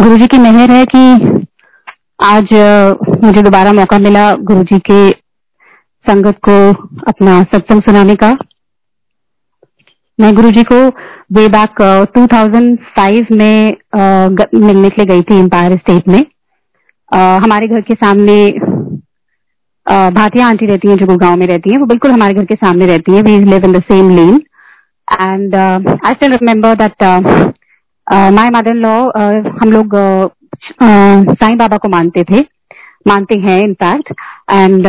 गुरु जी की मेहर है कि आज मुझे दोबारा मौका मिला गुरु जी के संगत को अपना सत्संग सुनाने का। मैं गुरु जी को वे बैक 2005 में मिलने के लिए गई थी एम्पायर स्टेट में। हमारे घर के सामने भाटिया आंटी रहती हैं जो गुड़गांव में रहती हैं, वो बिल्कुल हमारे घर के सामने रहती हैं। We live in the same lane and I still remember that my mother law हम लोग साईं बाबा को मानते थे। मानते हैं in fact and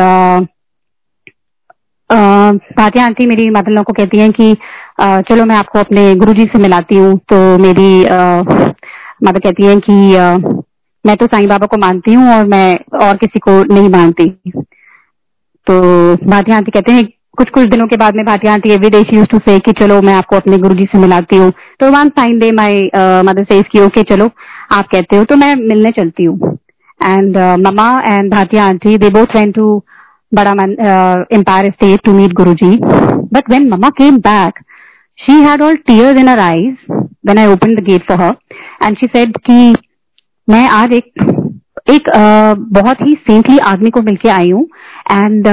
Bhatia aunty मेरी मदर लॉ को कहती हैं कि uh, चलो मैं आपको अपने गुरुजी से मिलाती हूँ तो मेरी मदर uh, कहती हैं कि uh, मैं तो साईं बाबा को मानती हूँ और मैं और किसी को नहीं मानती। तो भाटिया आंटी कहते हैं कुछ कुछ दिनों के बाद में Bhatia aunty every day she use to say कि चलो मैं आपको अपने गुरुजी से मिलाती हूँ। तो one fine day my mother say की ओके चलो आप कहते हो तो मैं मिलने चलती हूँ. And mama and Bhatia aunty they both went to बड़ा Empire State to meet guru ji but when mama came back she had all tears in her eyes when I open the gate for her and she said कि मैं आज एक एक uh, बहुत ही saintly आदमी को मिलके आई हूँ। एंड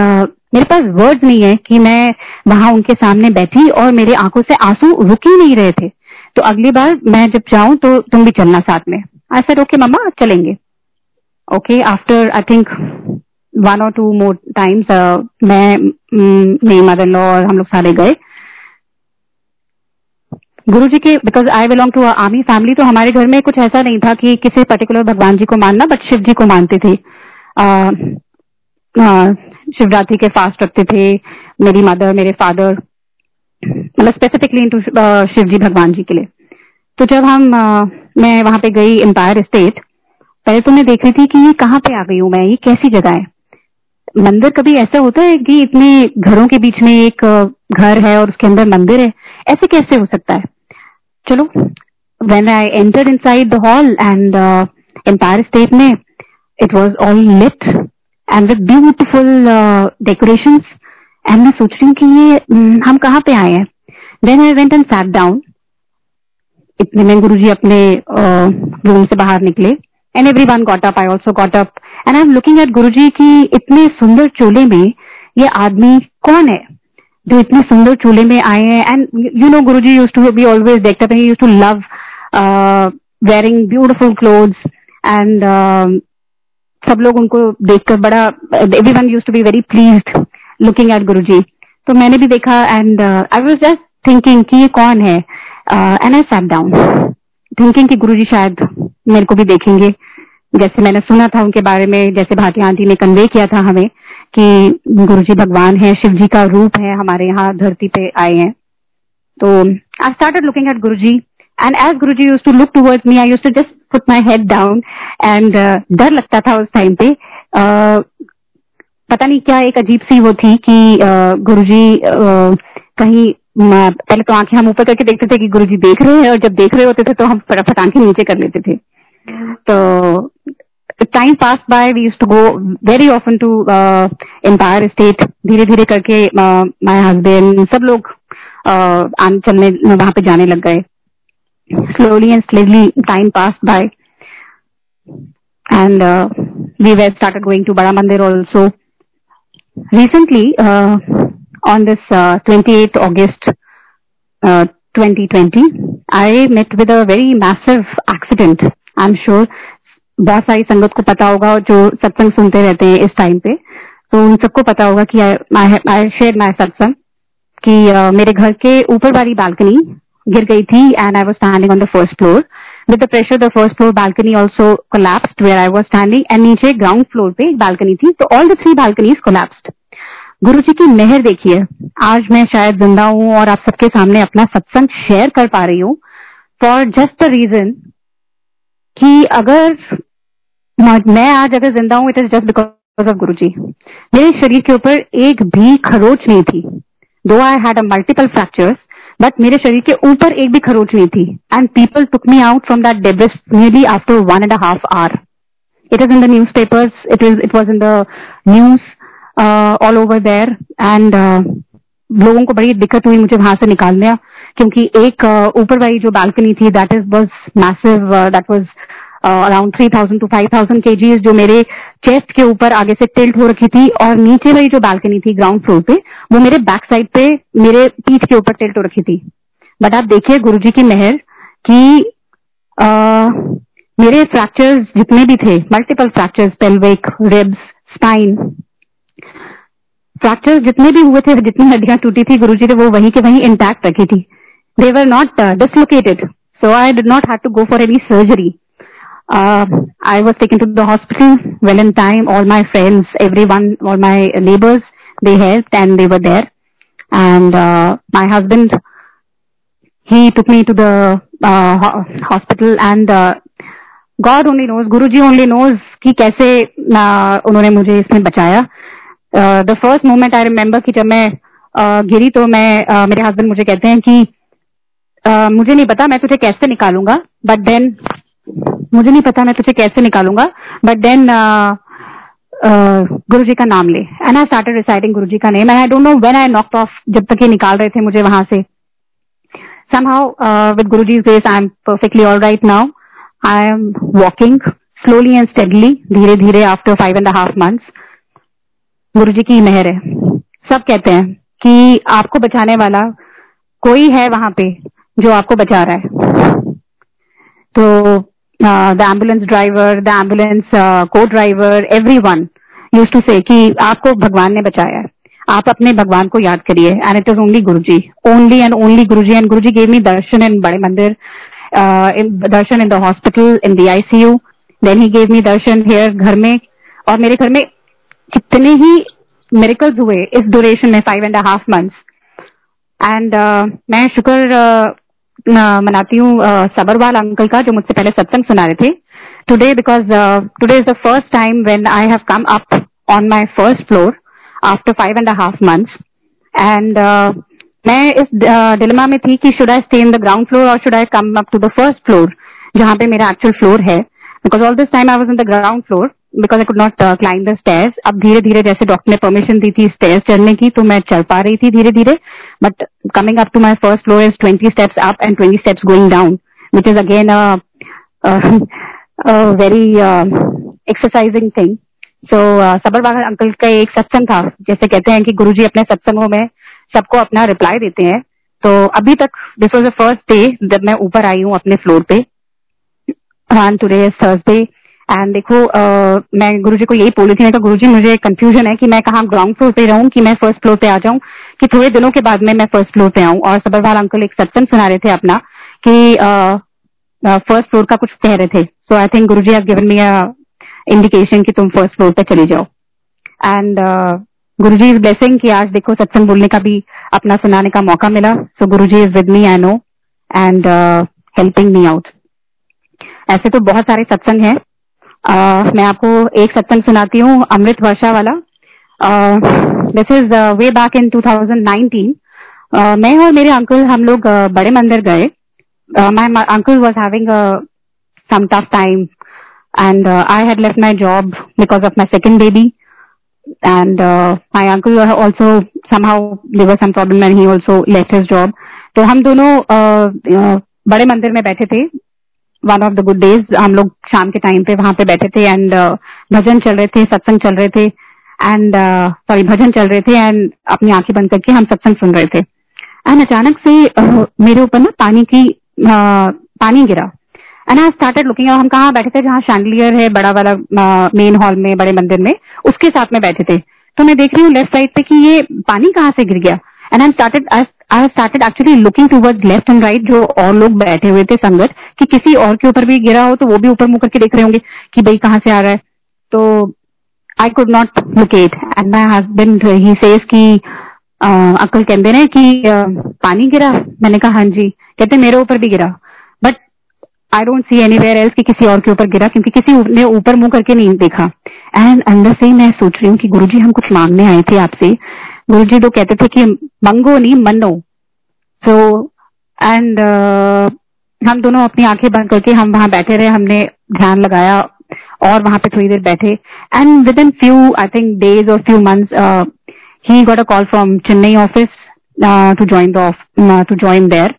मेरे पास वर्ड्स नहीं है कि मैं वहाँ उनके सामने बैठी और मेरे आँखों से आँसू रुक ही नहीं रहे थे। तो अगली बार मैं जब जाऊँ तो तुम भी चलना साथ में। आई सेड ओके मम्मा चलेंगे. Okay after I think one और टू मोर टाइम्स मैं मेरी मदर लॉ और हम लोग सारे गए। गुरु जी के because I belong to army family तो हमारे घर में कुछ ऐसा नहीं था कि किसी पर्टिकुलर भगवान जी को मानना बट शिव जी को मानते थे। Uh, uh, शिवरात्रि के फास्ट रखते थे मेरी मदर मेरे फादर मतलब स्पेसिफिकली इंटू शिव जी भगवान जी के लिए। तो जब हम uh, मैं वहाँ पे गई एम्पायर स्टेट पहले तो मैं देख रही थी कि ये कहाँ पे आ गई हूँ मैं ये कैसी जगह है? मंदिर कभी ऐसा होता है कि इतने घरों के बीच में एक घर है और उसके अंदर मंदिर है? ऐसे कैसे हो सकता है? चलो when I enter inside the hall and Empire State में it was all lit and with beautiful decoration and मैं सोच रही हूँ कि ये हम कहाँ पे आए हैं? Then I went and sat down इतने में गुरु जी अपने रूम से बाहर निकले. And every one got up I also got up and I am looking at guru ji की इतने सुंदर चोले में ये आदमी कौन है? जो इतने सुंदर चूल्हे में आए हैं. And you know guru ji use to be always decked use to love wearing beautiful clothes and सब लोग उनको देखकर बड़ा every one use to be very pleased looking at guru ji तो मैंने भी देखा and I was just thinking कि ये कौन है? And I sat down thinking कि गुरु जी शायद मेरे को भी देखेंगे। जैसे मैंने सुना था उनके बारे में, जैसे भाटी आंटी ने कन्वे किया था हमें कि गुरु जी भगवान है, शिव जी का रूप है, हमारे यहाँ धरती पे आए हैं। तो I started looking at Guru ji and as guru ji to look towards me I use to just put my head down and डर लगता था उस टाइम पे। पता नहीं क्या एक अजीब सी वो थी कि गुरु जी कहीं पहले तो आँखें हम ऊपर करके देखते थे कि गुरु जी देख रहे हैं और जब देख रहे होते थे तो हम फटाफट आँखें नीचे कर लेते थे। तो time pass by we to go very often to Empire State धीरे धीरे करके माय हस्बैंड सब लोग चलने, वहाँ पे जाने लग गए। slowly and slowly time passed by and uh, we were started going to Bada Mandir also. Recently, uh, on this uh, 28th August uh, 2020, I met with a very massive accident. I'm sure बहुत सारी संगत को पता होगा जो सत्संग सुनते रहते हैं इस टाइम पे तो उन सबको पता होगा कि आई शेयर माई सत्संग कि uh, मेरे घर के ऊपर वाली बालकनी गिर गई थी and I was standing on the first floor with the pressure the first floor balcony also collapsed where I was standing and नीचे ग्राउंड फ्लोर पे एक बालकनी थी तो all the three balconies collapsed guru ji की मेहर देखिए। आज मैं शायद ज़िंदा हूँ और आप सबके सामने अपना सत्संग शेयर कर पा रही हूँ। फॉर जस्ट द रीजन कि अगर मैं आज अगर ज़िंदा हूँ it is just because of guru ji. मेरे शरीर के ऊपर एक भी खरोच नहीं थी। Though I had multiple fractures but मेरे शरीर के ऊपर एक भी खरोच नहीं थी। And people took me out from that debris nearly after one and half hour it is in the newspapers it is it was in the news all over there and लोगों को बड़ी दिक्कत हुई मुझे वहाँ से निकालने क्योंकि एक ऊपर uh, वाली जो बालकनी थी that is was massive that was around three thousand to five thousand के जो मेरे चेस्ट के ऊपर आगे से टिल्ट हो रखी थी और नीचे वाली जो बालकनी थी ग्राउंड फ्लोर पे वो मेरे बैक साइड पे मेरे पीठ के ऊपर टिल्ट हो रखी थी। बट आप देखिए गुरु जी की मेहर कि आ, मेरे फ्रैक्चर्स जितने भी थे multiple fractures pelvic ribs spine fractures जितने भी हुए थे जितनी हड्डियाँ टूटी थी गुरुजी ने वो वहीं के वहीं इंटैक्ट रखी थी। They were not dislocated so I did not have to go for any surgery I was taken to the hospital well in time all my friends every one all my neighbours they helped and they were there. And uh, my husband he took me to the uh, hospital and uh, God only knows Guruji only knows कि कैसे uh, उन्होंने मुझे इसमें बचाया। The first moment I remember कि जब मैं uh, गिरी तो मैं uh, मेरे हस्बैंड मुझे कहते हैं कि uh, मुझे नहीं पता मैं तुझे कैसे निकालूँगा। बट देन मुझे नहीं पता मैं तुझे कैसे निकालूँगा? बट देन गुरु जी का नाम ले। And I started residing Guru ji का name and I don't know when I knocked off जब तक ये निकाल रहे थे मुझे वहाँ से। Somehow uh, with Guruji's grace I am perfectly all right now. I am walking slowly and steadily, धीरे धीरे five and a half months. गुरु जी की मेहर है। सब कहते हैं कि आपको बचाने वाला कोई है वहाँ पे जो आपको बचा रहा है। तो the ambulance driver the ambulance को driver every one use to से आपको भगवान ने बचाया है। आप अपने भगवान को याद करिए। And it is only Guru ji only and only Guru ji and Guru ji gave me Darshan in बड़े मंदिर दर्शन in the hospital in the the ICU then he gave me Darshan here घर में और मेरे घर में कितने ही miracles हुए इस ड्यूरेशन में five and half months and मैं शुक्र uh, मनाती हूँ सबरवाल अंकल का, जो मुझसे पहले सत्संग सुना रहे थे। Today because today is the first time when I have come up on my first floor after five and half months and मैं इस डिलेमा में थी कि should I stay in the ground floor और should I come up to the first floor जहाँ पे मेरा actual floor है। Because all this time I was in the ground floor because I could not climb the stairs अब धीरे धीरे जैसे doctor ने परमिशन दी थी स्टेयर्स चढ़ने की तो मैं चल पा रही थी धीरे धीरे but coming up to my first floor is twenty steps up and twenty steps going down which is again very exercising thing so सबर सबरबाग अंकल का एक सत्संग था, जैसे कहते हैं कि गुरु जी अपने सत्संगों में सबको अपना रिप्लाई देते हैं। तो अभी तक this was the first day जब मैं ऊपर आई हूँ अपने फ्लोर पे। इज़ थर्सडे एंड देखो uh, मैं गुरुजी को यही बोली थी मैं गुरुजी मुझे कंफ्यूजन है कि मैं कहा ग्राउंड फ्लोर पे रहूँ कि मैं फ़र्स्ट फ्लोर पे आ जाऊँ कि थोड़े दिनों के बाद में मैं फ़र्स्ट फ्लोर पे आऊँ. और सबरवाल अंकल एक सत्संग सुना रहे थे अपना कि फ़र्स्ट फ्लोर का कुछ कह रहे थे। So I think Guru ji have given me indication कि तुम फ़र्स्ट फ्लोर पे चले जाओ। And Guru ji is blessing कि आज देखो सत्संग बोलने का भी अपना सुनाने का मौका मिला। So Guru ji is with me I know and helping me out ऐसे तो बहुत सारे सत्संग हैं। मैं आपको एक सत्संग सुनाती हूँ, अमृत वर्षा वाला। This is way back in 2019 मैं और मेरे अंकल हम लोग बड़े मंदिर गए। My uncle was having some tough time and I had left my job because of my second baby and my uncle also somehow job तो हम दोनों बड़े मंदिर में बैठे थे। One of the good days हम लोग शाम के टाइम पे वहाँ पे बैठे थे एंड uh, भजन चल रहे थे सत्संग चल रहे थे एंड सॉरी uh, भजन चल रहे थे एंड अपनी आँखें बंद करके हम सत्संग सुन रहे थे। एंड अचानक से uh, मेरे ऊपर ना पानी की uh, पानी गिरा। एंड आई स्टार्टेड लुकिंग हम कहाँ बैठे थे जहाँ शैंडलियर है बड़ा वाला मेन uh, हॉल में बड़े मंदिर में उसके साथ में बैठे थे। तो मैं देख रही हूँ लेफ़्ट साइड पे कि ये पानी कहाँ से गिर गया? And I started I started actually looking toward left and right जो और लोग बैठे हुए थे संगत, कि किसी और के ऊपर भी गिरा हो तो वो भी ऊपर मुँह करके देख रहे होंगे कि भाई कहाँ से आ रहा है। तो I could not locate and my husband he says की अंकल कहते रहे कि पानी गिरा? मैंने कहा हाँ जी। कहते मेरे ऊपर भी गिरा। But I don't see anywhere else कि किसी और के ऊपर गिरा, क्योंकि किसी ने ऊपर मुँह करके नहीं देखा। एंड अंदर से ही मैं सोच रही हूँ कि गुरुजी हम कुछ मांगने आए थे आपसे। गुरु जी तो कहते थे कि मंगो नहीं, मनो। सो एंड हम दोनों अपनी आँखें बंद करके हम वहाँ बैठे रहे, हमने ध्यान लगाया और वहाँ पे थोड़ी देर बैठे। And within few I think days और few months he got a call from Chennai office to join to join there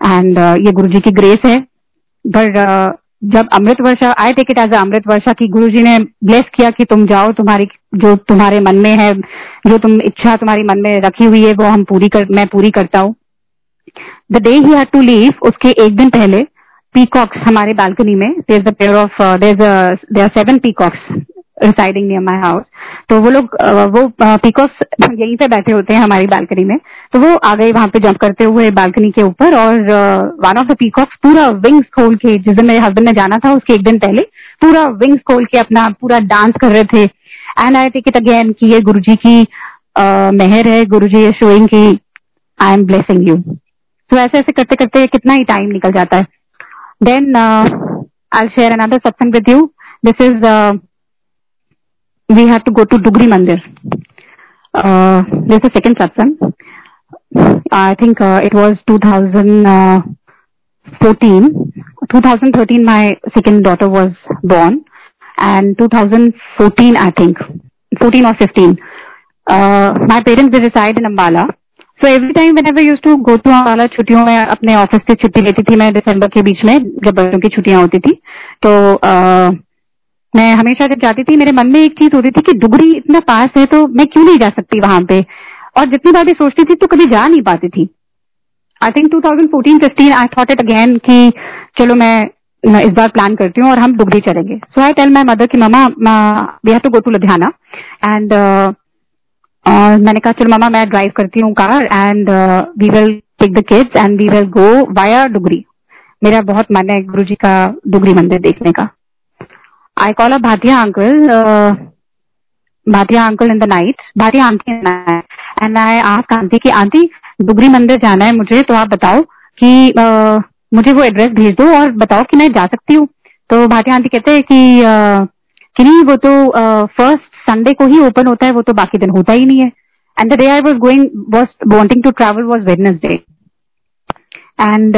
and ये गुरु जी की ग्रेस है। बट जब Amrit Varsha I take it as Amrit Varsha की गुरु जी ने bless किया कि तुम जाओ, तुम्हारी, जो तुम्हारे मन में है, जो तुम इच्छा तुम्हारी मन में रखी हुई है, वो हम पूरी कर, मैं पूरी करता हूँ। The day he had to leave उसके एक दिन पहले पीकॉक्स हमारे बालकनी में there pair of there there seven peacocks residing near my house तो वो लोग वो पीकॉक्स यहीं पे बैठे होते हैं हमारी बालकनी में। तो वो आ गए वहाँ पे जंप करते हुए बालकनी के ऊपर और वन ऑफ़ द पीकॉक्स पूरा विंग्स खोल के, जिस दिन मेरे हस्बैंड ने जाना था उसके एक दिन पहले, पूरा विंग्स खोल के अपना, पूरा डांस कर रहे थे। And I take it again कि ये गुरु जी की मेहर है। गुरु जी शोइंग की आई एम ब्लेसिंग यू तो ऐसे ऐसे करते करते कितना ही टाइम निकल जाता है। देन आई शेयर अनदर सत्संग with you this is we had to go to Dugri Mandir. Uh, there's a second satsang. I think uh, it was 2014. 2013, my second daughter was born, and 2014, I think, 14 or 15. Uh, my parents they reside in Ambala. So every time whenever I used to go to Ambala छुट्टियों में अपने office से छुट्टी लेती थी मैं दिसंबर के बीच में जब बच्चों की छुट्टियाँ होती थी तो uh, मैं हमेशा जब जाती थी, मेरे मन में एक चीज़ होती थी कि डुगरी इतना पास है तो मैं क्यों नहीं जा सकती वहाँ पे? और जितनी बार भी सोचती थी तो कभी जा नहीं पाती थी। I think 2014-15 I thought it again कि चलो मैं इस बार प्लान करती हूँ और हम डुगरी चलेंगे। सो आई टेल माई मदर की मामा we have to go to Ludhiana and मैंने कहा, चलो मामा मैं ड्राइव करती हूँ car and we will take the kids and we will go via Dugri. मेरा बहुत मन है गुरु जी का डुगरी मंदिर देखने का। I call up Bhatia uncle, uh, Bhatia uncle in the night, Bhatia auntie in the night, and I ask auntie कि auntie Dugri मंदिर जाना है मुझे तो आप बताओ कि uh, मुझे वो एड्रेस भेज दो और बताओ कि मैं जा सकती हूँ. तो भाटिया आंटी कहते हैं कि uh, कि नहीं वो तो फ़र्स्ट uh, संडे को ही ओपन होता है वो तो बाकी दिन होता ही नहीं है। And the day I was going was wanting to travel was Wednesday and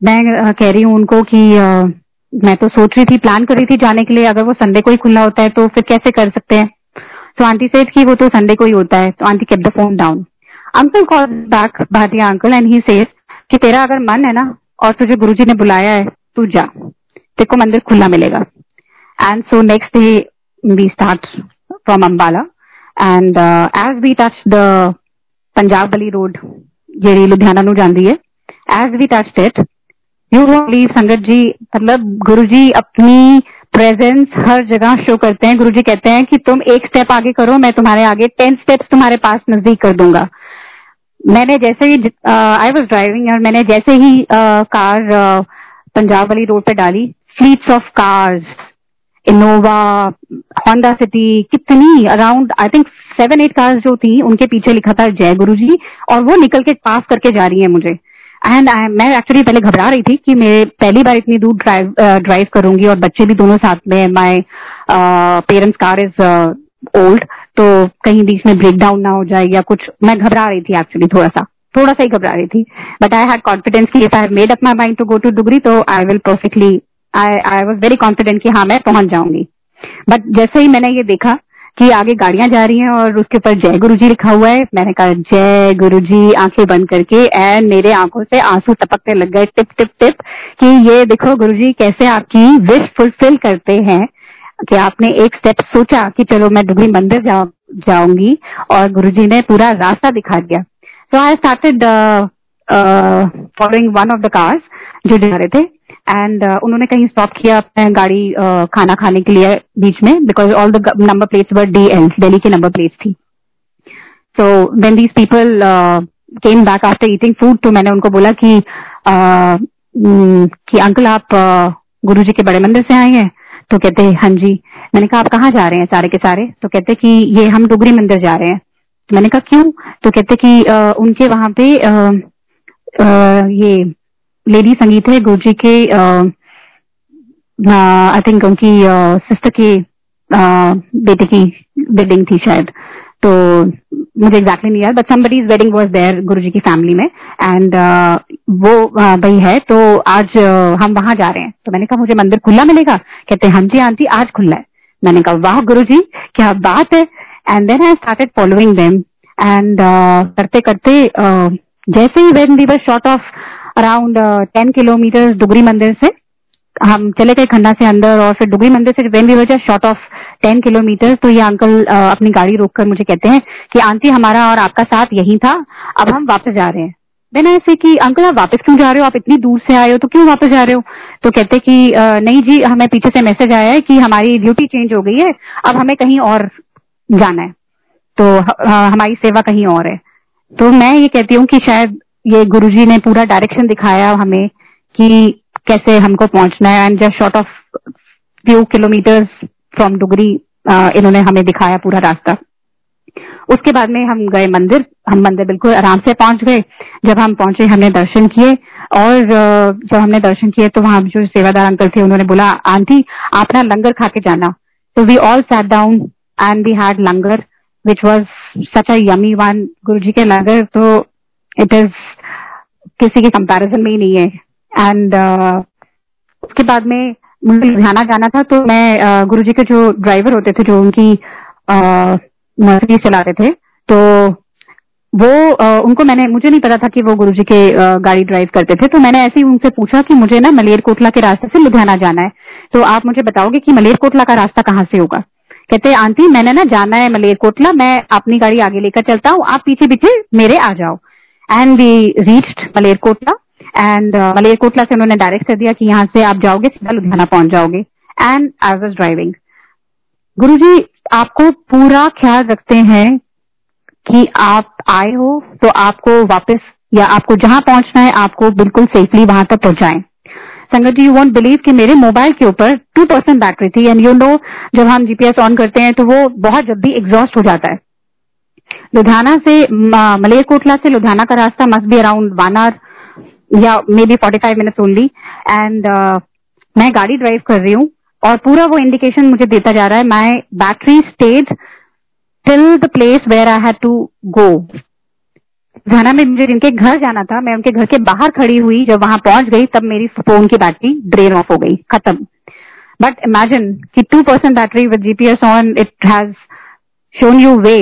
मैं uh, कह रही हूँ उनको कि uh, मैं तो सोच रही थी प्लान कर रही थी जाने के लिए अगर वो संडे को ही खुला होता है तो फिर कैसे कर सकते हैं सो आंटी सेज कि वो तो संडे को ही होता है तो aunty kept the phone down uncle call back Bhatia uncle and he says कि तेरा अगर मन है ना और तुझे गुरुजी ने बुलाया है तू जा तेरे को मंदिर खुला मिलेगा and so next day we start from Ambala and as we touch the Punjab वाली रोड ਜਿਹੜੀ ਲੁਧਿਆਣਾ ਨੂੰ ਜਾਂਦੀ ਹੈ as we ਟਚਡ it you please संगत जी मतलब गुरु जी अपनी प्रेजेंस हर जगह शो करते हैं। गुरु जी कहते हैं कि तुम एक स्टेप आगे करो मैं तुम्हारे आगे टेन स्टेप्स तुम्हारे पास नज़दीक कर दूँगा। मैंने जैसे ही आई वॉज़ ड्राइविंग और मैंने जैसे ही कार uh, पंजाब वाली रोड पे डाली fleets of cars Innova Honda City कितनी around I think seven eight cars जो थी उनके पीछे लिखा था जय गुरु जी और वो निकल के पास करके जा रही है मुझे। एंड आई मैं एक्चुअली पहले घबरा रही थी कि मैं पहली बार इतनी दूर ड्राइव ड्राइव करूँगी और बच्चे भी दोनों साथ में my parents car is old तो कहीं बीच में ब्रेक डाउन ना हो जाए या कुछ, मैं घबरा रही थी एक्चुअली थोड़ा सा थोड़ा सा ही घबरा रही थी। बट आई हैड कॉन्फिडेंस की if I made up my mind to go to Dugri तो I will perfectly I I was very confident कि हाँ मैं पहुँच जाऊँगी। बट जैसे ही मैंने ये देखा कि आगे गाड़ियाँ जा रही हैं और उसके ऊपर जय गुरु जी लिखा हुआ है। मैंने कहा, जय गुरु जी आँखें बंद करके एंड मेरे आँखों से आँसू टपकने लग गए। टिप टिप टिप, कि ये देखो गुरु जी कैसे आपकी विश फुलफिल करते हैं कि आपने एक स्टेप सोचा कि चलो मैं डुगरी मंदिर जाऊँ जाऊँगी और गुरु जी ने पूरा रास्ता दिखा दिया। So I started following one of the cars जो जा रहे थे। एंड uh, उन्होंने कहीं स्टॉप किया अपने गाड़ी uh, खाना खाने के लिए बीच में because all the number plates were D L Delhi की नंबर प्लेट्स थी। So when these people came back after eating food तो मैंने उनको बोला कि uh, कि अंकल आप गुरु जी के बड़े मंदिर से आए हैं? तो कहते हैं हाँ जी। मैंने कहा आप कहाँ जा रहे हैं सारे के सारे? तो कहते कि ये हम डुगरी मंदिर जा रहे हैं। तो मैंने कहा क्यों? तो कहते कि uh, उनके वहाँ पे uh, uh, ये लेडी संगीत है गुरु जी के आई थिंक उनकी सिस्टर के बेटे की वेडिंग थी शायद तो मुझे एग्जैक्टली नहीं याद but somebody's wedding was there Guru ji की फैमिली में एंड वो uh, भाई है तो आज हम वहाँ जा रहे हैं तो मैंने कहा मुझे मंदिर खुला मिलेगा कहते हैं हाँ जी आंटी आज खुला है मैंने कहा वाह गुरु जी क्या बात है and then I started following them and करते करते जैसे ही when we were short of around ten kilometre Dugri मंदिर से हम चले गए खन्ना से अंदर और फिर डुगरी मंदिर से when we just short of ten kilometre तो ये अंकल अपनी गाड़ी रोक कर मुझे कहते हैं कि, आंटी, हमारा और आपका साथ यही था, अब हम वापस जा रहे हैं। मैंने ऐसे कि अंकल आप वापस क्यों जा रहे हो? आप इतनी दूर से आए हो तो क्यों वापस जा रहे हो? तो कहते कि नहीं जी, हमें पीछे से मैसेज आया है कि हमारी ड्यूटी चेंज हो गई है, अब हमें कहीं और जाना है। तो हमारी सेवा कहीं और है। तो मैं ये कहती हूँ कि शायद ये गुरुजी ने पूरा डायरेक्शन दिखाया हमें कि कैसे हमको पहुँचना है। And just short of few kilometres from Dugri इन्होंने हमें दिखाया पूरा रास्ता। उसके बाद में हम गए मंदिर। हम मंदिर बिल्कुल आराम से पहुँच गए। जब हम पहुँचे, हमने दर्शन किए। और जब हमने दर्शन किए तो वहाँ जो सेवादार अंकल थे, उन्होंने बोला, आंटी आप ना लंगर खा के जाना। So we all sat down and we had langar which was such a yummy one Guru ji के लंगर तो इट इज़ किसी के कंपैरिजन में ही नहीं है। एंड uh, उसके बाद में मुझे लुधियाना जाना था तो मैं uh, गुरु जी के जो ड्राइवर होते थे जो उनकी मर्सिडीज uh, चलाते थे तो वो आ, उनको मैंने मुझे नहीं पता था कि वो गुरुजी के आ, गाड़ी ड्राइव करते थे तो मैंने ऐसे ही उनसे पूछा कि मुझे ना मलेर कोटला के रास्ते से लुधियाना जाना है। तो आप मुझे बताओगे कि मलेर कोटला का रास्ता कहाँ से होगा? कहते आंटी मैंने ना जाना है मलेर कोटला मैं अपनी गाड़ी आगे लेकर चलता हूँ आप पीछे पीछे मेरे आ जाओ। And we reached Maler Kotla and Maler Kotla से उन्होंने डायरेक्ट कर दिया कि यहाँ से आप जाओगे, सीधा लुधियाना पहुँच जाओगे. एंड आई वॉज़ ड्राइविंग गुरु जी आपको पूरा ख्याल रखते हैं कि आप आए हो तो आपको वापस या आपको जहाँ पहुँचना है, आपको बिल्कुल सेफली वहाँ तक पहुंचाएँ. संगत जी यू वॉन्ट बिलीव कि मेरे मोबाइल के ऊपर टू परसेंट बैटरी थी. एंड यू नो जब हम जीपीएस ऑन करते हैं तो वो बहुत जल्दी एग्जॉस्ट हो जाता है. लुधियाना से मलेरकोटला से लुधियाना का रास्ता must be around one hour या maybe forty five minutes only and मैं गाड़ी ड्राइव कर रही हूँ और पूरा वो इंडिकेशन मुझे देता जा रहा है my battery stage till the place where I had to go जाना में मुझे जिनके घर जाना था, मैं उनके घर के बाहर खड़ी हुई, जब वहाँ पहुँच गई, तब मेरी फ़ोन की बैटरी ड्रेन ऑफ़ हो गई, खत्म. बट इमेजिन कि two percent battery with GPS on it has shown you way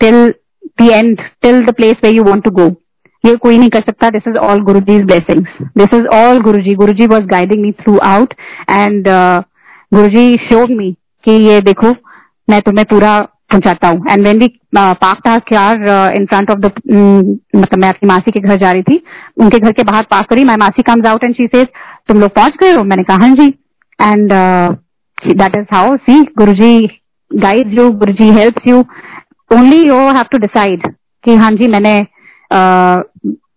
till the end till the place way you want to go ये कोई नहीं कर सकता. This is all guru ji's blessings this is all Guru ji Guru ji was guiding me throughout and Guru ji showed मी कि ये देखो, मैं तुम्हें पूरा पहुंचाता हूँ. एंड वेन वी पार्क था car in front of the मतलब मैं अपनी मासी के घर जा रही थी. उनके घर के बाहर पार्क करी. माई मासी comes out and she says तुम लोग पहुँच गए हो? मैंने कहा हाँ जी. And that is how see Guru ji guide you Guru ji help you only you have to decide कि हाँ जी, मैंने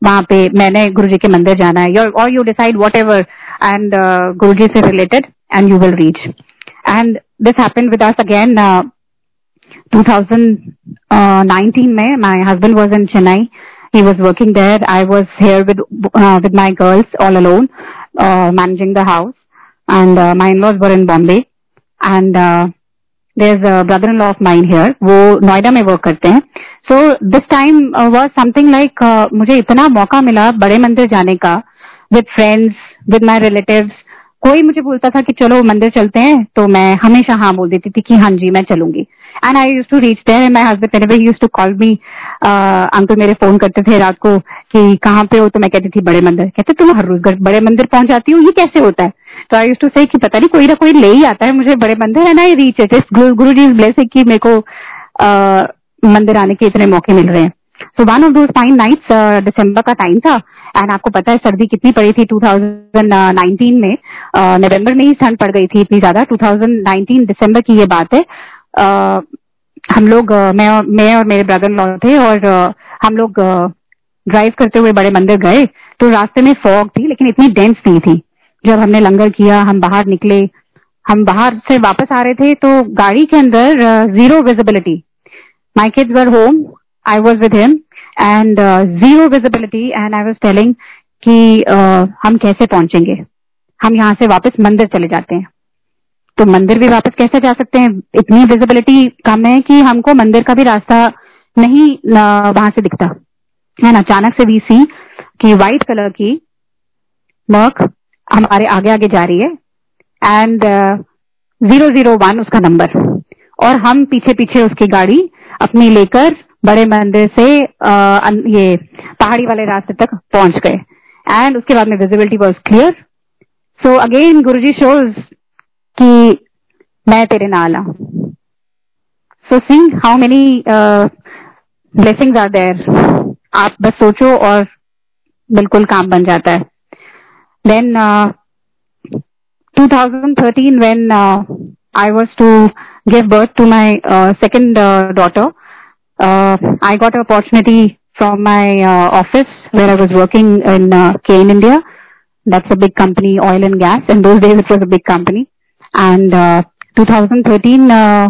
वहाँ पे मैंने गुरु जी के मंदिर जाना है। और you decide whatever and Guru ji से related and you will reach and this happen with us again 2019 में my husband was in Chennai he was working there I was here with with my girls all alone managing the house and my in-laws were in Bombay and there's a brother-in-law of mine here. वो नोएडा में work करते हैं. Time uh, was something like uh, मुझे इतना मौका मिला बड़े मंदिर जाने का with friends, with my relatives. कोई मुझे बोलता था कि चलो मंदिर चलते हैं तो मैं हमेशा हाँ बोल देती थी कि हाँ जी मैं चलूँगी and I use to reach there my husband whenever he used to call me uncle मेरे फ़ोन करते थे रात को कि कहाँ पे हो तो मैं कहती थी बड़े मंदिर कहते तुम हर रोज बड़े मंदिर पहुँच जाती हो ये कैसे होता है तो आई यूज़ टू से कि पता नहीं, कोई ना कोई ले ही आता है मुझे बड़े मंदिर and I reach it Guru ji blessing कि मेरे को मंदिर आने के इतने मौके मिल रहे हैं. So one of those fine nights दिसंबर का टाइम था एंड आपको पता है सर्दी कितनी पड़ी थी 2019 में. नवंबर में ही ठंड पड़ गई थी इतनी ज़्यादा 2019 दिसंबर की ये बात है. हम लोग मैं मैं और मेरे ब्रदर लॉ थे, और हम लोग ड्राइव करते हुए बड़े मंदिर गए तो रास्ते में फॉग थी, लेकिन इतनी डेंस नहीं थी. जब हमने लंगर किया हम बाहर निकले हम बाहर से वापस आ रहे थे तो गाड़ी के अंदर zero visibility my kids were home I was with him and zero visibility and I was telling कि uh, हम कैसे पहुँचेंगे? हम यहाँ से वापस मंदिर चले जाते हैं। तो मंदिर भी वापस कैसे जा सकते हैं? इतनी विजिबिलिटी कम है कि हमको मंदिर का भी रास्ता नहीं वहाँ से दिखता। है ना? अचानक से वी सी कि व्हाइट कलर की मर्क हमारे आगे आगे जा रही है। एंड ज़ीरो ज़ीरो वन उसका नंबर और हम पीछे पीछे उसकी गाड़ी अपनी लेकर बड़े मंदिर से आ, ये पहाड़ी वाले रास्ते तक पहुँच गए। एंड उसके बाद में visibility was clear so again Guru ji shows कि मैं तेरे नाल हाँ। So see how many blessings are there आप बस सोचो और बिल्कुल काम बन जाता है। Then uh, 2013 when uh, I was to give birth to my uh, second uh, daughter, uh, I got an opportunity from my uh, office where I was working in uh, Kane, India. That's a big company, oil and gas. In those days, it was a big company. And uh, 2013, uh,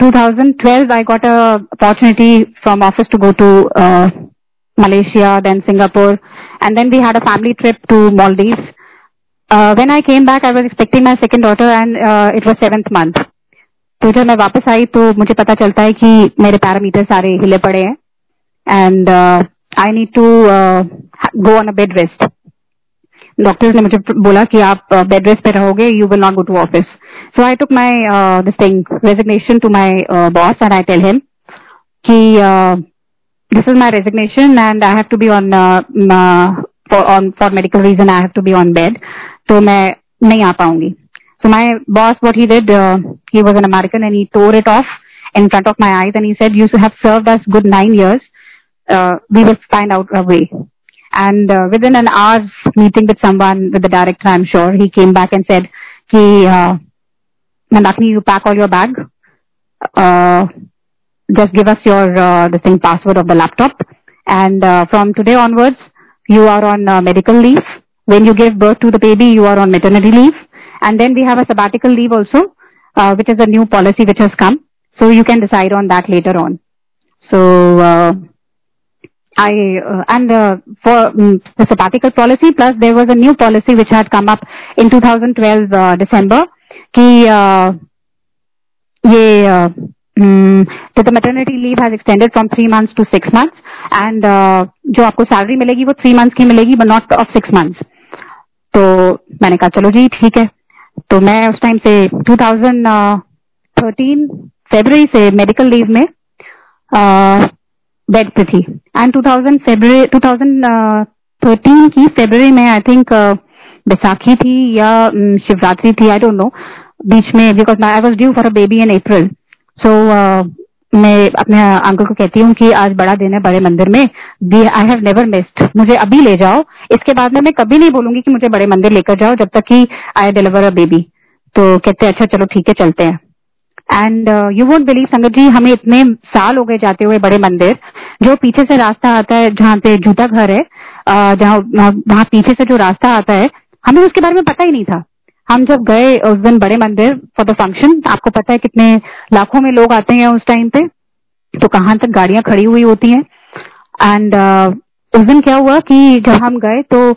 2012, I got a opportunity from office to go to uh, Malaysia, then Singapore, and then we had a family trip to Maldives. Uh, when I came back, I was expecting my second daughter, and uh, it was seventh month. तो जब मैं वापस आई तो मुझे पता चलता है कि मेरे पैरामीटर सारे हिले पड़े हैं and I need to go on a bed rest doctors ने मुझे बोला कि आप बेड रेस्ट पे रहोगे you will not go to office so I took my this thing resignation to my boss and I tell him कि this is my resignation and I have to be on uh, for on for medical reason I have to be on bed तो मैं नहीं आ पाऊंगी So my boss, what he did, uh, he was an American and he tore it off in front of my eyes and he said, you have served us good nine years. Uh, we will find out a way. And uh, within an hour's meeting with someone, with the director, I'm sure, he came back and said, Ki, uh, Mandakini, you pack all your bag. Uh, just give us your, uh, the thing, password of the laptop. And uh, from today onwards, you are on uh, medical leave. When you give birth to the baby, you are on maternity leave and then we have a sabbatical leave also, uh, which is a new policy which has come. So you can decide on that later on. So, uh, I, uh, and uh, for um, the sabbatical policy, plus there was a new policy which had come up in 2012 uh, December, कि uh, ये uh, so the maternity leave has extended from three months to six months and uh, जो आपको salary मिलेगी वो three months की मिलेगी but not of six months तो मैंने कहा चलो जी ठीक है। तो मैं उस टाइम से 2013 फरवरी से मेडिकल लीव में बेड पे थी। एंड 2000 फरवरी 2013 की फरवरी में आई थिंक बैसाखी थी या शिवरात्रि थी आई डोंट नो बीच में because I was due for a baby in April so मैं अपने अंकल को कहती हूँ कि आज बड़ा दिन है बड़े मंदिर में। दी आई हैव नेवर मिस्ड मुझे अभी ले जाओ। इसके बाद में मैं कभी नहीं बोलूँगी कि मुझे बड़े मंदिर लेकर जाओ जब तक कि आई डिलीवर अ बेबी तो कहते हैं अच्छा चलो ठीक है चलते हैं. एंड यू वोट बिलीव संगत जी हमें इतने साल हो गए जाते हुए बड़े मंदिर जो पीछे से रास्ता आता है जहाँ पे जूता घर है uh, जहाँ वहाँ पीछे से जो रास्ता आता है हमें उसके बारे में पता ही नहीं था। हम जब गए उस दिन बड़े मंदिर फॉर द फ़ंक्शन आपको पता है कितने लाखों में लोग आते हैं उस टाइम पे तो कहाँ तक गाड़ियाँ खड़ी हुई होती हैं। एंड uh, उस दिन क्या हुआ कि जब हम गए तो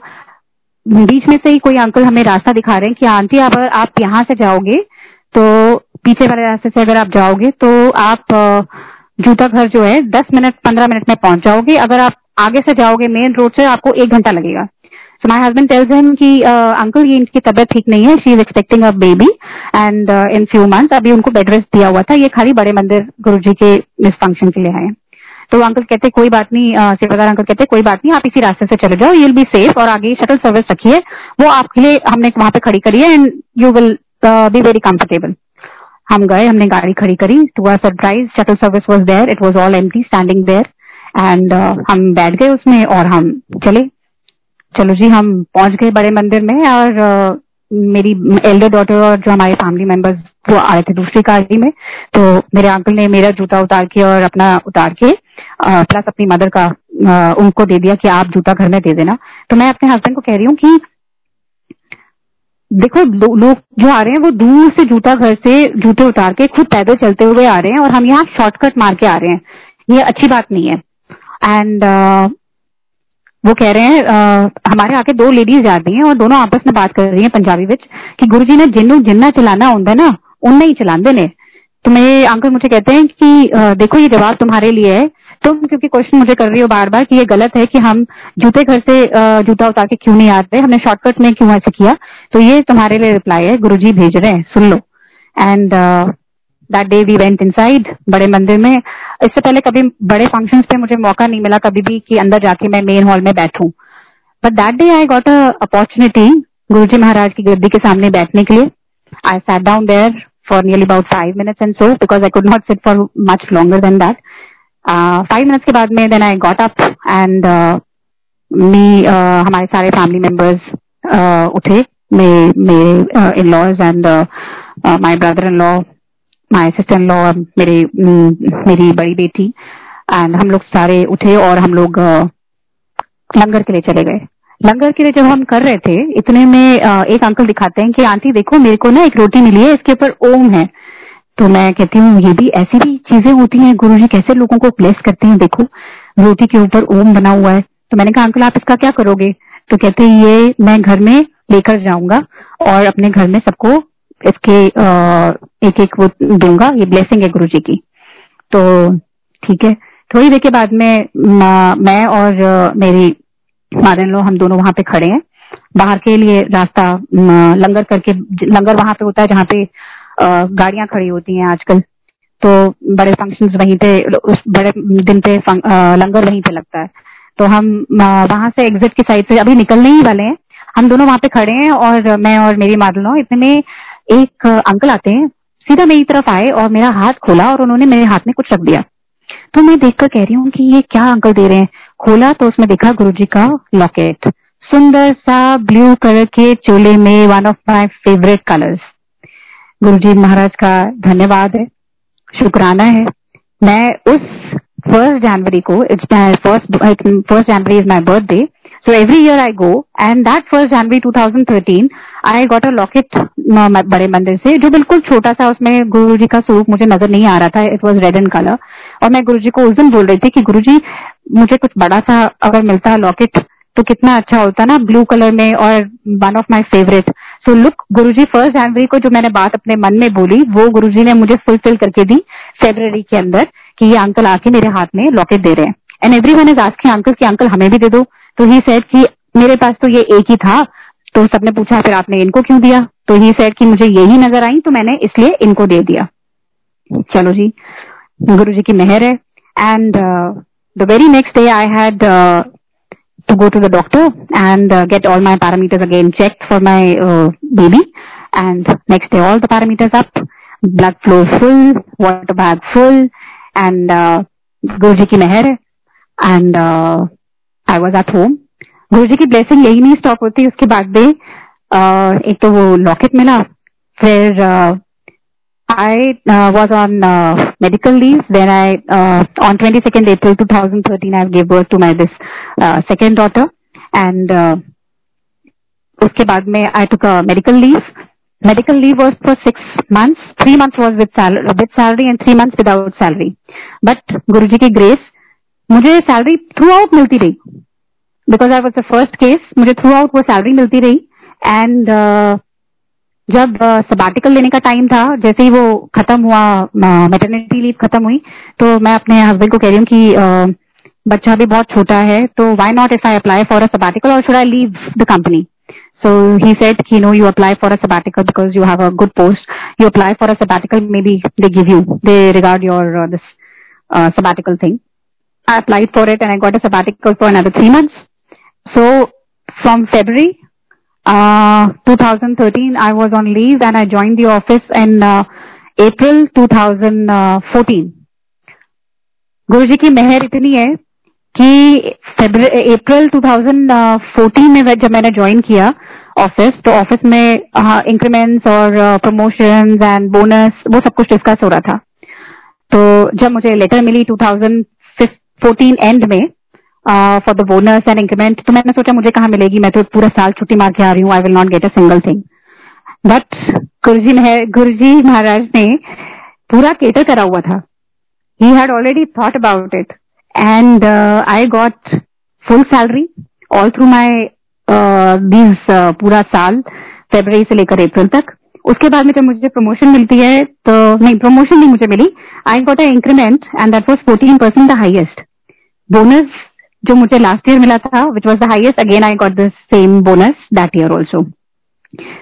बीच में से ही कोई अंकल हमें रास्ता दिखा रहे हैं कि आंटी अगर आप यहाँ से जाओगे? तो पीछे वाले रास्ते से अगर आप जाओगे तो आप जूता घर जो है दस मिनट पंद्रह मिनट में पहुँच जाओगे। अगर आप आगे से जाओगे मेन रोड से आपको एक घंटा लगेगा। So my husband tells him कि अंकल ये इनकी तबीयत ठीक नहीं है she is expecting a baby and in few months अभी उनको बेड रेस्ट दिया हुआ था, ये खाली बड़े मंदिर गुरु जी के मिस फ़ंक्शन के लिए आए। तो अंकल कहते, कोई बात नहीं सेवादार अंकल कहते, कोई बात नहीं, आप इसी रास्ते से चले जाओ यू विल बी सेफ़ और आगे शटल सर्विस रखिए, वो आपके लिए हमने वहाँ पे खड़ी करी है and you will be very comfortable हम गए, हमने गाड़ी खड़ी करी to our surprise shuttle service was there it was all empty standing there and हम बैठ गए उसमें और हम चले। चलो जी हम पहुँच गए बड़े मंदिर में और मेरी एल्डर डॉटर और जो हमारे फैमिली मेंबर्स वो आए थे दूसरी गाड़ी में। तो मेरे अंकल ने मेरा जूता उतार के और अपना उतार के प्लस अपनी मदर का उनको दे दिया कि आप जूता घर में दे देना। तो मैं अपने हस्बैंड को कह रही हूँ कि देखो लोग लो, जो आ रहे हैं वो दूर से जूता घर से जूते उतार के खुद पैदल चलते हुए आ रहे हैं और हम यहाँ शॉर्टकट मार के आ रहे हैं। ये अच्छी बात नहीं है। एंड वो कह रहे हैं आ, हमारे आके दो लेडीज़ जा रही हैं और दोनों आपस में बात कर रही हैं पंजाबी विच कि गुरु जी ने जिन्नू जिन्ना चलाना होंगे ना उन्ना ही चलाते ने। तो मेरे अंकल मुझे कहते हैं कि आ, देखो ये जवाब तुम्हारे लिए है। तुम क्योंकि क्वेश्चन मुझे कर रही हो बार बार कि ये गलत है कि हम जूते घर से जूता उतार के क्यों नहीं आते हमने शॉर्टकट में क्यों ऐसे किया? तो ये तुम्हारे लिए रिप्लाई है गुरु भेज रहे हैं सुन लो। And that day we went inside बड़े मंदिर में। इससे पहले कभी बड़े फ़ंक्शंस पे मुझे मौका नहीं मिला कभी भी कि अंदर जाके मैं मेन हॉल में बैठूं। But that day I got a opportunity Guru ji Maharaj की गद्दी के सामने बैठने के लिए। I sat down there for nearly about five minutes and so because I could not sit for much longer than that five minutes के बाद में then I got up and me हमारे सारे फैमिली मेंबर्स uh, उठे। मेरे in laws and my brother in law my sister law मेरे, मेरी बड़ी बेटी एंड हम लोग सारे उठे और हम लोग लंगर के लिए चले गए। लंगर के लिए जब हम कर रहे थे, इतने में एक अंकल दिखाते हैं कि, आंटी, देखो, मेरे को ना एक रोटी मिली है, इसके ऊपर ओम है। तो मैं कहती हूँ, ये भी ऐसी भी चीज़ें होती हैं, गुरु जी कैसे लोगों को ब्लेस करते हैं, देखो, रोटी के ऊपर ओम बना हुआ है। तो मैंने कहा, अंकल, आप इसका क्या करोगे? तो कहते हैं, ये मैं घर में लेकर जाऊँगा और अपने घर में सबको इसके एक एक वो दूँगा, ये ब्लेसिंग है गुरु जी की। तो ठीक है। थोड़ी देर के बाद में, मैं और मेरी मादन लो हम दोनों वहाँ पे खड़े हैं। बाहर के लिए रास्ता लंगर करके, लंगर वहाँ पे होता है जहाँ पे गाड़ियाँ खड़ी होती हैं आजकल। तो बड़े फ़ंक्शंस वहीं पे, उस बड़े दिन पे लंगर वहीं पे लगता है। तो हम वहाँ से एग्जिट की साइड से अभी निकलने ही वाले हैं। हम दोनों वहाँ पे खड़े हैं और मैं और मेरी मादलो इतने में एक अंकल आते हैं, सीधा मेरी तरफ़ आए और मेरा हाथ खोला और उन्होंने मेरे हाथ में कुछ रख दिया। तो मैं देखकर कह रही हूँ कि ये क्या अंकल दे रहे हैं? खोला तो उसमें देखा गुरु जी का लॉकेट सुंदर सा ब्लू कलर के चोले में one of my favourite colours Guru ji Maharaj का धन्यवाद है, शुक्राना है। मैं उस फ़र्स्ट जनवरी को it's first first January is my birthday So, every year I go and that first January 2013 I got a locket बड़े मंदिर से जो बिल्कुल छोटा सा उसमें गुरु जी का स्वरूप मुझे नज़र नहीं आ रहा था it was red and colour और मैं गुरु जी को उस दिन बोल रही थी कि गुरु जी, मुझे कुछ बड़ा सा अगर मिलता है लॉकेट तो कितना अच्छा होता ना ब्लू कलर में और one of my favourite so look Guru ji first जनवरी को जो मैंने बात अपने मन में बोली, वो गुरु जी ने मुझे फुलफिल करके दी फेब्रवरी के अंदर कि ये अंकल आके मेरे हाथ में लॉकेट दे रहे हैं। And every one is asking uncle की अंकल हमें भी दे दो। तो ही सेट कि मेरे पास तो ये एक ही था। तो सबने पूछा, फिर आपने इनको क्यों दिया? तो ही सेट कि मुझे यही नज़र आई तो मैंने इसलिए इनको दे दिया। चलो जी, गुरु जी की मेहर है। And the very next day I had to go to the doctor and get all my parameters again check for my baby and next day all the parameters up blood flow full water bag full and Guru ji की मेहर है। And I was at home Guru ji की blessing यही नहीं stop होती उसके बाद भी uh, एक तो वो लॉकेट मिला फिर I was on medical leave then I on twenty second April two thousand thirteen I give birth to my this second daughter and उसके बाद में I took medical leave medical leave was for six months. Three months was with salary with salary and three months without salary. But guruji ki grace मुझे salary throughout मिलती रही because I was the first case मुझे throughout वो salary मिलती रही and uh, जब सबाटिकल uh, लेने का टाइम था जैसे ही वो खत्म हुआ मेटर्निटी लीव खत्म हुई तो मैं अपने हस्बैंड को कह रही हूँ कि uh, बच्चा भी बहुत छोटा है तो why not if I apply for a sabbatical और should I leave the company So he said, you know, you apply for a sabbatical because you have a good post. You apply for a sabbatical, maybe they give you, they regard your uh, this uh, sabbatical thing. I applied for it and I got a sabbatical for another three months. So from February uh, 2013, I was on leave and I joined the office in uh, April 2014. गुरु जी की मेहर इतनी है कि अप्रैल 2014 में जब मैंने join किया office तो office में इंक्रीमेंट्स और प्रमोशंस एंड बोनस वो सब कुछ डिस्कस हो रहा था तो जब मुझे लेटर मिली 2014 एंड में for the bonus and increment तो मैंने सोचा मुझे कहाँ मिलेगी? मैं तो पूरा साल छुट्टी मार के आ रही हूँ I will not get a single thing but Guruji Guruji Maharaj ने पूरा केटर करा हुआ था. He had already thought about it and I got full salary all through my these पूरा साल फेबर से लेकर अप्रैल तक. उसके बाद में जब मुझे प्रमोशन मिलती है तो नहीं प्रमोशन नहीं मुझे मिली। I got a increment and that was fourteen percent the highest bonus जो मुझे लास्ट ईयर मिला था which was the highest again I got the same bonus that year also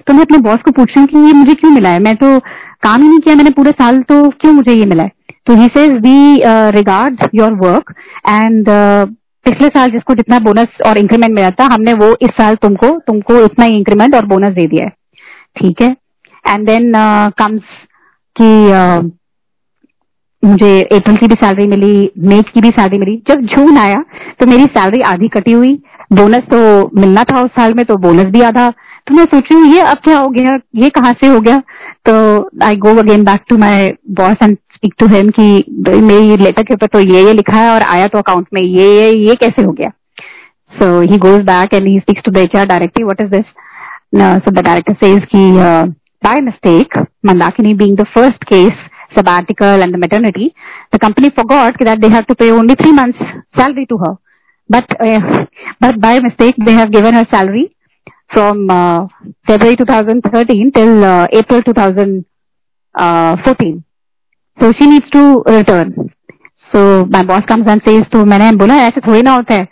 तो मैं अपने बॉस को पूछ रही हूँ कि ये मुझे क्यों मिला है? मैं तो काम ही नहीं किया, मैंने पूरे साल तो क्यों मुझे ये मिला है? तो he says we regard your work and पिछले साल जिसको जितना बोनस और इंक्रीमेंट मिला था, हमने वो इस साल तुमको तुमको इतना ही इंक्रीमेंट और बोनस दे दिया है. ठीक है? एंड देन कम्स कि uh, मुझे अप्रैल की भी सैलरी मिली मई की भी सैलरी मिली। जब जून आया तो मेरी सैलरी आधी कटी हुई। बोनस तो मिलना था उस साल में तो बोनस भी आधा। तो मैं सोच रही हूँ ये अब क्या हो गया? ये कहाँ से हो गया? तो I go again back to my boss and speak to him कि मेरी लेटर के ऊपर तो ये ये लिखा है और आया तो अकाउंट में ये ये ये कैसे हो गया? So he goes back and he speaks to the directly what is this the director says ki uh, by mistake mandakini being the first case sabbatical and the maternity the company forgot that they have to pay only 3 months salary to her but uh, but by mistake they have given her salary from uh, February 2013 till uh, April 2014. So she needs to return. So my boss comes and says तो मैंने बोला ऐसे थोड़ी ना होता है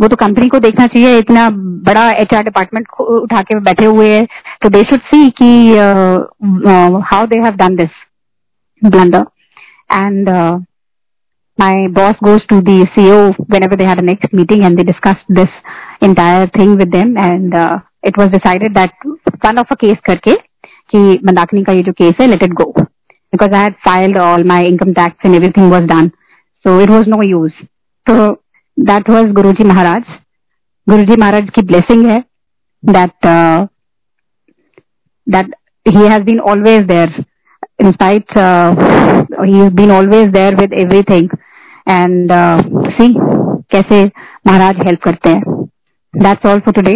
वो तो कंपनी को देखना चाहिए, इतना बड़ा एच आर डिपार्टमेंट उठा के बैठे हुए है। तो दे शुड सी कि how they have done this blunder and my boss goes to the see when they had next meeting and they discuss this entire thing with them and it was decided that one of a case करके कि मंदाकिनी का ये जो case है let it go because I had filed all my income tax and everything was done so it was no use तो that was गुरु जी महाराज गुरु जी महाराज की blessing है that that he has been always there in spite been always there with everything and see कैसे Maharaj help करते हैं that's all for today